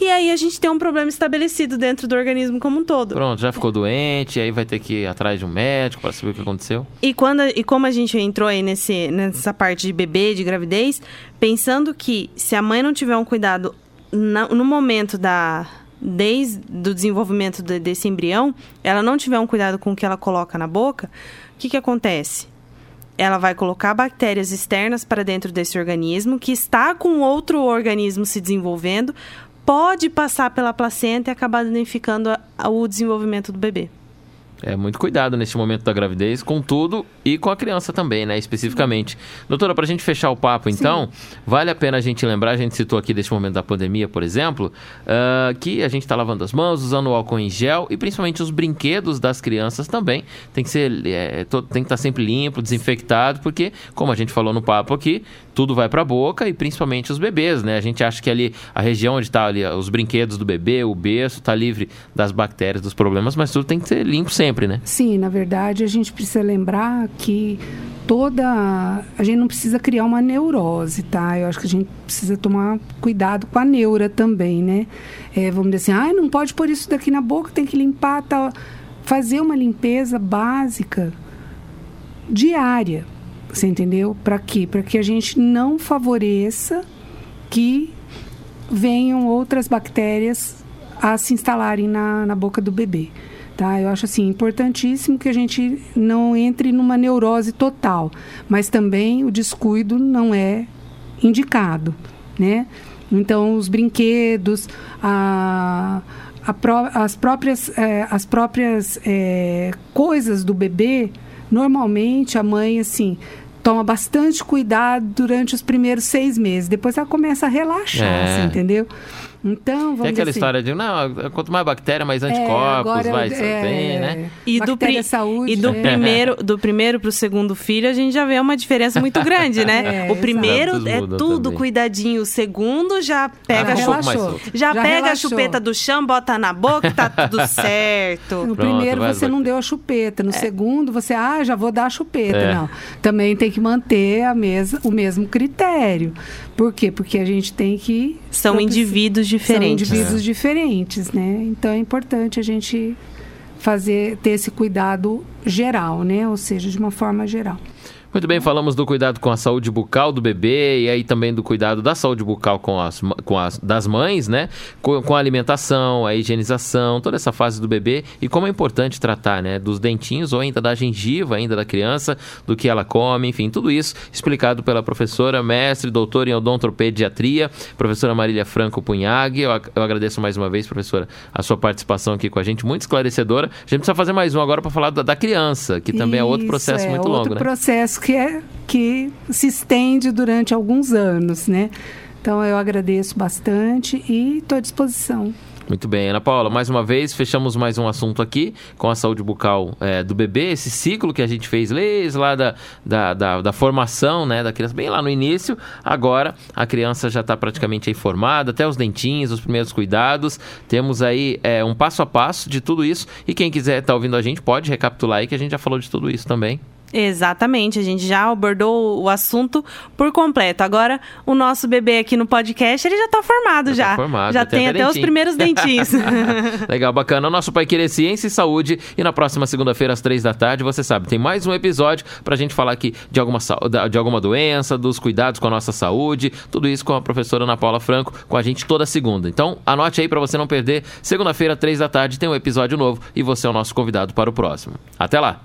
E aí a gente tem um problema estabelecido dentro do organismo como um todo. Pronto, já ficou doente, aí vai ter que ir atrás de um médico para saber o que aconteceu. E, quando, e como a gente entrou aí nesse, nessa parte de bebê, de gravidez, pensando que se a mãe não tiver um cuidado na, no momento da, desde o desenvolvimento de, desse embrião, ela não tiver um cuidado com o que ela coloca na boca, o que, que acontece? Ela vai colocar bactérias externas para dentro desse organismo, que está com outro organismo se desenvolvendo, pode passar pela placenta e acabar danificando a, o desenvolvimento do bebê. É muito cuidado nesse momento da gravidez, com tudo e com a criança também, né? Especificamente. Doutora, para a gente fechar o papo, então, Sim. vale a pena a gente lembrar, a gente citou aqui desse momento da pandemia, por exemplo, uh, que a gente está lavando as mãos, usando o álcool em gel e principalmente os brinquedos das crianças também. Tem que ser, é, tem que estar tá sempre limpo, desinfectado, porque, como a gente falou no papo aqui, tudo vai para a boca e principalmente os bebês, né? A gente acha que ali a região onde está ali os brinquedos do bebê, o berço, está livre das bactérias, dos problemas, mas tudo tem que ser limpo sempre, né? Sim, na verdade a gente precisa lembrar que toda a gente não precisa criar uma neurose, tá? Eu acho que a gente precisa tomar cuidado com a neura também, né? É, vamos dizer assim, ah, não pode pôr isso daqui na boca, tem que limpar, tal. Fazer uma limpeza básica diária, você entendeu? Para quê? Para que a gente não favoreça que venham outras bactérias a se instalarem na, na boca do bebê. Tá? Eu acho assim importantíssimo que a gente não entre numa neurose total, mas também o descuido não é indicado, né? Então os brinquedos, a, a pró as próprias, é, as próprias é, coisas do bebê, normalmente a mãe assim toma bastante cuidado durante os primeiros seis meses. Depois ela começa a relaxar, é. assim, entendeu? Então, vamos Tem aquela assim, história de, não, quanto mais bactéria, mais é, anticorpos, é, vai, é, tem, né? E do, pri saúde, e do é. primeiro do primeiro pro segundo filho, a gente já vê uma diferença muito grande, né? É, o primeiro é tudo também. cuidadinho, o segundo já pega, ah, já, já, pega a chupeta do chão, bota na boca, tá tudo certo. No Pronto, primeiro você não deu a chupeta, no é. segundo você, ah, já vou dar a chupeta. Não, também tem que manter a mesa, o mesmo critério. Por quê? Porque a gente tem que são indivíduos diferentes. São indivíduos é. diferentes, né? Então é importante a gente fazer ter esse cuidado geral, né? Ou seja, de uma forma geral. Muito bem, falamos do cuidado com a saúde bucal do bebê e aí também do cuidado da saúde bucal com as, com as das mães, né? Com, com, a alimentação, a higienização, toda essa fase do bebê e como é importante tratar, né? Dos dentinhos ou ainda da gengiva ainda da criança, do que ela come, enfim, tudo isso explicado pela professora, mestre, doutora em odontopediatria, professora Marília Franco Punhag. Eu, eu agradeço mais uma vez, professora, a sua participação aqui com a gente, muito esclarecedora. A gente precisa fazer mais um agora para falar da, da, criança, que também isso, é outro processo é, muito longo, né? processo que, é, que se estende durante alguns anos, né? Então eu agradeço bastante e estou à disposição. Muito bem, Ana Paula, mais uma vez fechamos mais um assunto aqui com a saúde bucal é, do bebê, esse ciclo que a gente fez desde lá da, da, da, da, formação né, da criança, bem lá no início. Agora a criança já está praticamente aí formada, até os dentinhos, os primeiros cuidados. Temos aí é, um passo a passo de tudo isso. E quem quiser estar tá ouvindo a gente pode recapitular aí que a gente já falou de tudo isso também. Exatamente, a gente já abordou o assunto por completo. Agora, o nosso bebê aqui no podcast, ele já está formado já. já. Tá formado, já tem até, os primeiros dentinhos. Legal, bacana. O nosso Pai Querer Ciência e Saúde. E na próxima segunda-feira, às três da tarde, você sabe, tem mais um episódio para a gente falar aqui de alguma, de alguma doença, dos cuidados com a nossa saúde. Tudo isso com a professora Ana Paula Franco, com a gente toda segunda. Então, anote aí para você não perder. Segunda-feira, três da tarde, tem um episódio novo e você é o nosso convidado para o próximo. Até lá!